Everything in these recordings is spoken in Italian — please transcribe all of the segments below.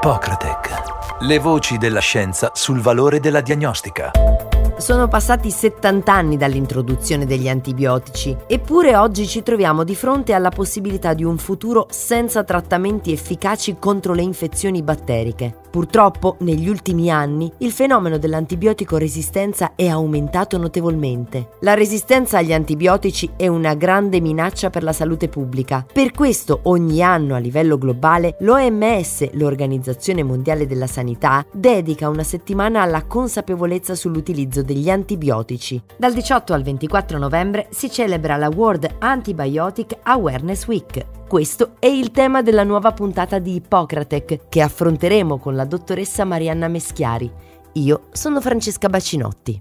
Ippocratec. Le voci della scienza sul valore della diagnostica. Sono passati 70 anni dall'introduzione degli antibiotici, eppure oggi ci troviamo di fronte alla possibilità di un futuro senza trattamenti efficaci contro le infezioni batteriche. Purtroppo, negli ultimi anni, il fenomeno dell'antibiotico resistenza è aumentato notevolmente. La resistenza agli antibiotici è una grande minaccia per la salute pubblica. Per questo, ogni anno a livello globale, l'OMS, l'Organizzazione Mondiale della Sanità, dedica una settimana alla consapevolezza sull'utilizzo degli antibiotici. Dal 18 al 24 novembre si celebra la World Antibiotic Awareness Week. Questo è il tema della nuova puntata di Ippocratec che affronteremo con la dottoressa Marianna Meschiari. Io sono Francesca Bacinotti.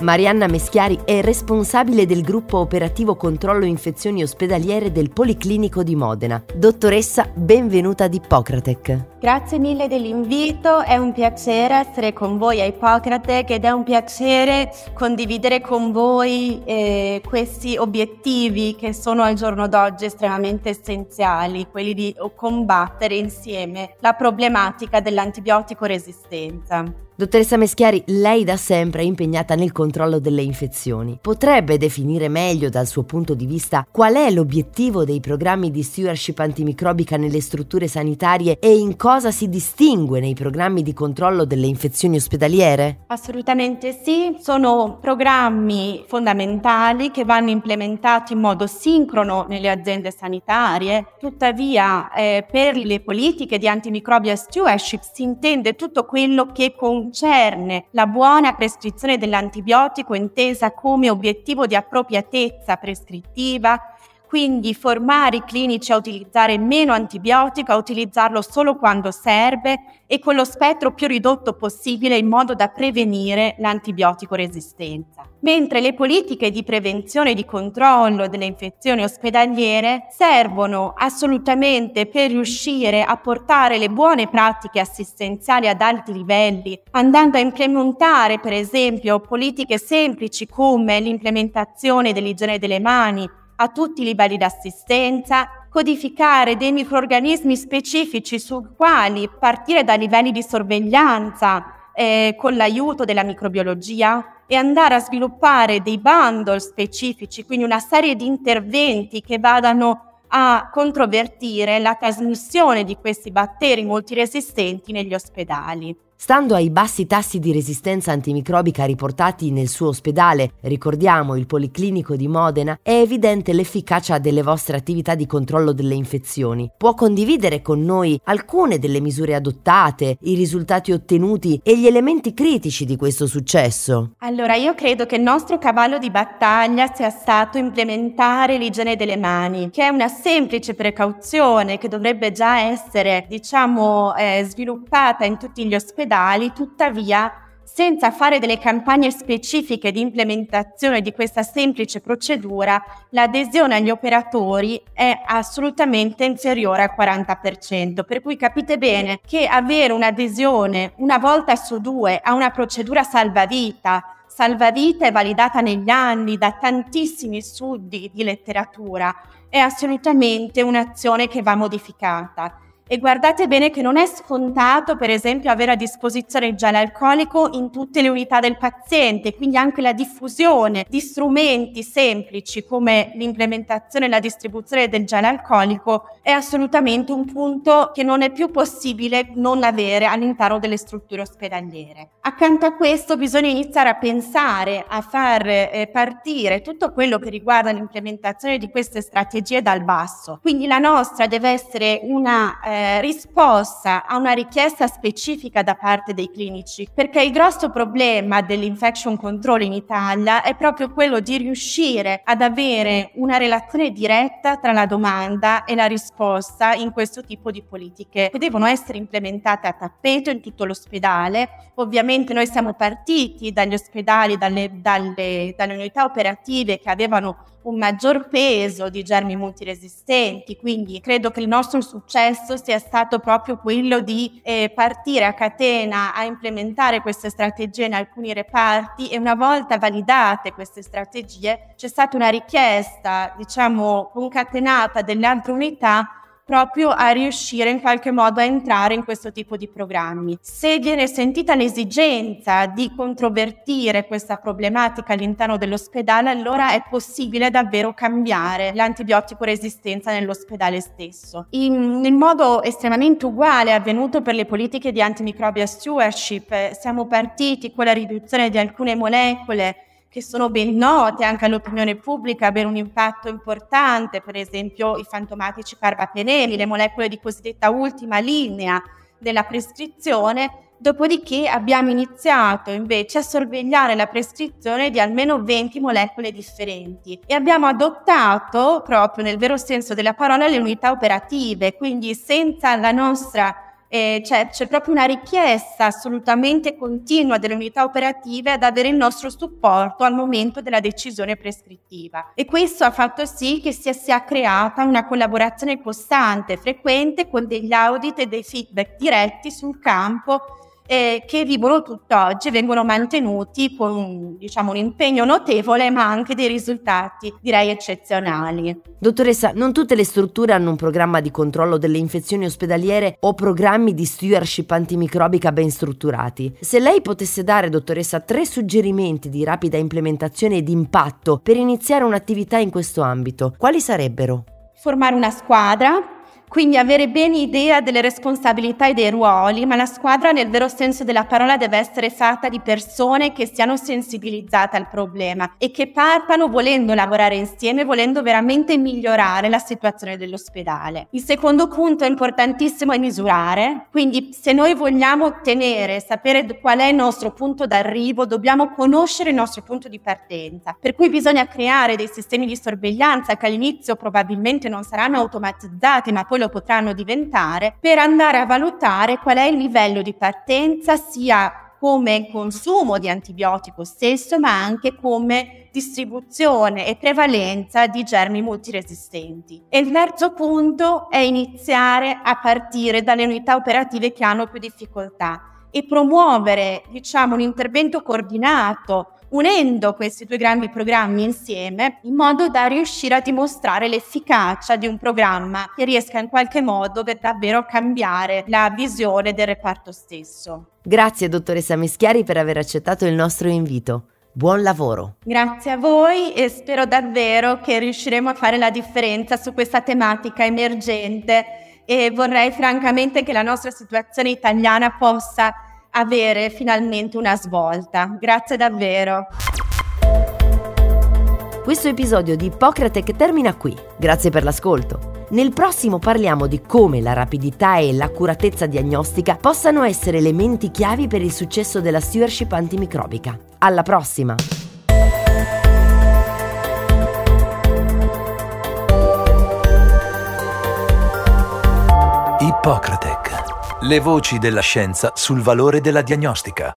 Marianna Meschiari è responsabile del gruppo operativo controllo infezioni ospedaliere del Policlinico di Modena. Dottoressa, benvenuta ad Ippocratec. Grazie mille dell'invito, è un piacere essere con voi a Ippocratec ed è un piacere condividere con voi eh, questi obiettivi che sono al giorno d'oggi estremamente essenziali, quelli di combattere insieme la problematica dell'antibiotico resistenza. Dottoressa Meschiari, lei da sempre è impegnata nel controllo delle infezioni. Potrebbe definire meglio dal suo punto di vista qual è l'obiettivo dei programmi di stewardship antimicrobica nelle strutture sanitarie e in cosa si distingue nei programmi di controllo delle infezioni ospedaliere? Assolutamente sì, sono programmi fondamentali che vanno implementati in modo sincrono nelle aziende sanitarie. Tuttavia, eh, per le politiche di antimicrobial stewardship si intende tutto quello che con concerne la buona prescrizione dell'antibiotico intesa come obiettivo di appropriatezza prescrittiva, quindi formare i clinici a utilizzare meno antibiotico, a utilizzarlo solo quando serve e con lo spettro più ridotto possibile in modo da prevenire l'antibiotico resistenza. Mentre le politiche di prevenzione e di controllo delle infezioni ospedaliere servono assolutamente per riuscire a portare le buone pratiche assistenziali ad alti livelli, andando a implementare per esempio politiche semplici come l'implementazione dell'igiene delle mani, a tutti i livelli di assistenza, codificare dei microorganismi specifici sui quali partire dai livelli di sorveglianza eh, con l'aiuto della microbiologia e andare a sviluppare dei bundle specifici, quindi una serie di interventi che vadano a controvertire la trasmissione di questi batteri multiresistenti negli ospedali. Stando ai bassi tassi di resistenza antimicrobica riportati nel suo ospedale, ricordiamo il Policlinico di Modena, è evidente l'efficacia delle vostre attività di controllo delle infezioni. Può condividere con noi alcune delle misure adottate, i risultati ottenuti e gli elementi critici di questo successo? Allora, io credo che il nostro cavallo di battaglia sia stato implementare l'igiene delle mani, che è una semplice precauzione che dovrebbe già essere, diciamo, eh, sviluppata in tutti gli ospedali ospedali, tuttavia senza fare delle campagne specifiche di implementazione di questa semplice procedura, l'adesione agli operatori è assolutamente inferiore al 40%, per cui capite bene che avere un'adesione una volta su due a una procedura salvavita, salvavita è validata negli anni da tantissimi studi di letteratura, è assolutamente un'azione che va modificata. E guardate bene che non è scontato, per esempio, avere a disposizione il gel alcolico in tutte le unità del paziente, quindi anche la diffusione di strumenti semplici come l'implementazione e la distribuzione del gel alcolico è assolutamente un punto che non è più possibile non avere all'interno delle strutture ospedaliere. Accanto a questo bisogna iniziare a pensare a far eh, partire tutto quello che riguarda l'implementazione di queste strategie dal basso. Quindi la nostra deve essere una eh, eh, risposta a una richiesta specifica da parte dei clinici, perché il grosso problema dell'infection control in Italia è proprio quello di riuscire ad avere una relazione diretta tra la domanda e la risposta in questo tipo di politiche che devono essere implementate a tappeto in tutto l'ospedale. Ovviamente noi siamo partiti dagli ospedali, dalle, dalle, dalle unità operative che avevano un maggior peso di germi multiresistenti, quindi credo che il nostro successo sia stato proprio quello di eh, partire a catena a implementare queste strategie in alcuni reparti e una volta validate queste strategie c'è stata una richiesta, diciamo, concatenata delle altre unità proprio a riuscire in qualche modo a entrare in questo tipo di programmi. Se viene sentita l'esigenza di controvertire questa problematica all'interno dell'ospedale, allora è possibile davvero cambiare l'antibiotico resistenza nell'ospedale stesso. In, in modo estremamente uguale è avvenuto per le politiche di antimicrobial stewardship. Siamo partiti con la riduzione di alcune molecole che sono ben note anche all'opinione pubblica, avere un impatto importante, per esempio i fantomatici carbapenemi, le molecole di cosiddetta ultima linea della prescrizione, Dopodiché abbiamo iniziato invece a sorvegliare la prescrizione di almeno 20 molecole differenti. E abbiamo adottato proprio nel vero senso della parola le unità operative, quindi senza la nostra eh, cioè, c'è proprio una richiesta assolutamente continua delle unità operative ad avere il nostro supporto al momento della decisione prescrittiva. E questo ha fatto sì che sia, sia creata una collaborazione costante, frequente, con degli audit e dei feedback diretti sul campo eh, che vivono tutt'oggi, vengono mantenuti con diciamo, un impegno notevole ma anche dei risultati direi eccezionali. Dottoressa, non tutte le strutture hanno un programma di controllo delle infezioni ospedaliere o programmi di stewardship antimicrobica ben strutturati. Se lei potesse dare, dottoressa, tre suggerimenti di rapida implementazione e di impatto per iniziare un'attività in questo ambito, quali sarebbero? Formare una squadra, quindi avere bene idea delle responsabilità e dei ruoli, ma la squadra nel vero senso della parola deve essere fatta di persone che siano sensibilizzate al problema e che partano volendo lavorare insieme, volendo veramente migliorare la situazione dell'ospedale. Il secondo punto importantissimo è misurare, quindi se noi vogliamo ottenere, sapere qual è il nostro punto d'arrivo, dobbiamo conoscere il nostro punto di partenza. Per cui bisogna creare dei sistemi di sorveglianza che all'inizio probabilmente non saranno automatizzati, ma poi poi potranno diventare, per andare a valutare qual è il livello di partenza sia come consumo di antibiotico stesso, ma anche come distribuzione e prevalenza di germi multiresistenti. E il terzo punto è iniziare a partire dalle unità operative che hanno più difficoltà e promuovere, diciamo, un intervento coordinato unendo questi due grandi programmi insieme in modo da riuscire a dimostrare l'efficacia di un programma che riesca in qualche modo per davvero cambiare la visione del reparto stesso. Grazie dottoressa Meschiari per aver accettato il nostro invito. Buon lavoro. Grazie a voi e spero davvero che riusciremo a fare la differenza su questa tematica emergente e vorrei francamente che la nostra situazione italiana possa avere finalmente una svolta. Grazie davvero. Questo episodio di Ippocrate termina qui. Grazie per l'ascolto. Nel prossimo parliamo di come la rapidità e l'accuratezza diagnostica possano essere elementi chiavi per il successo della stewardship antimicrobica. Alla prossima! Ippocrate le voci della scienza sul valore della diagnostica.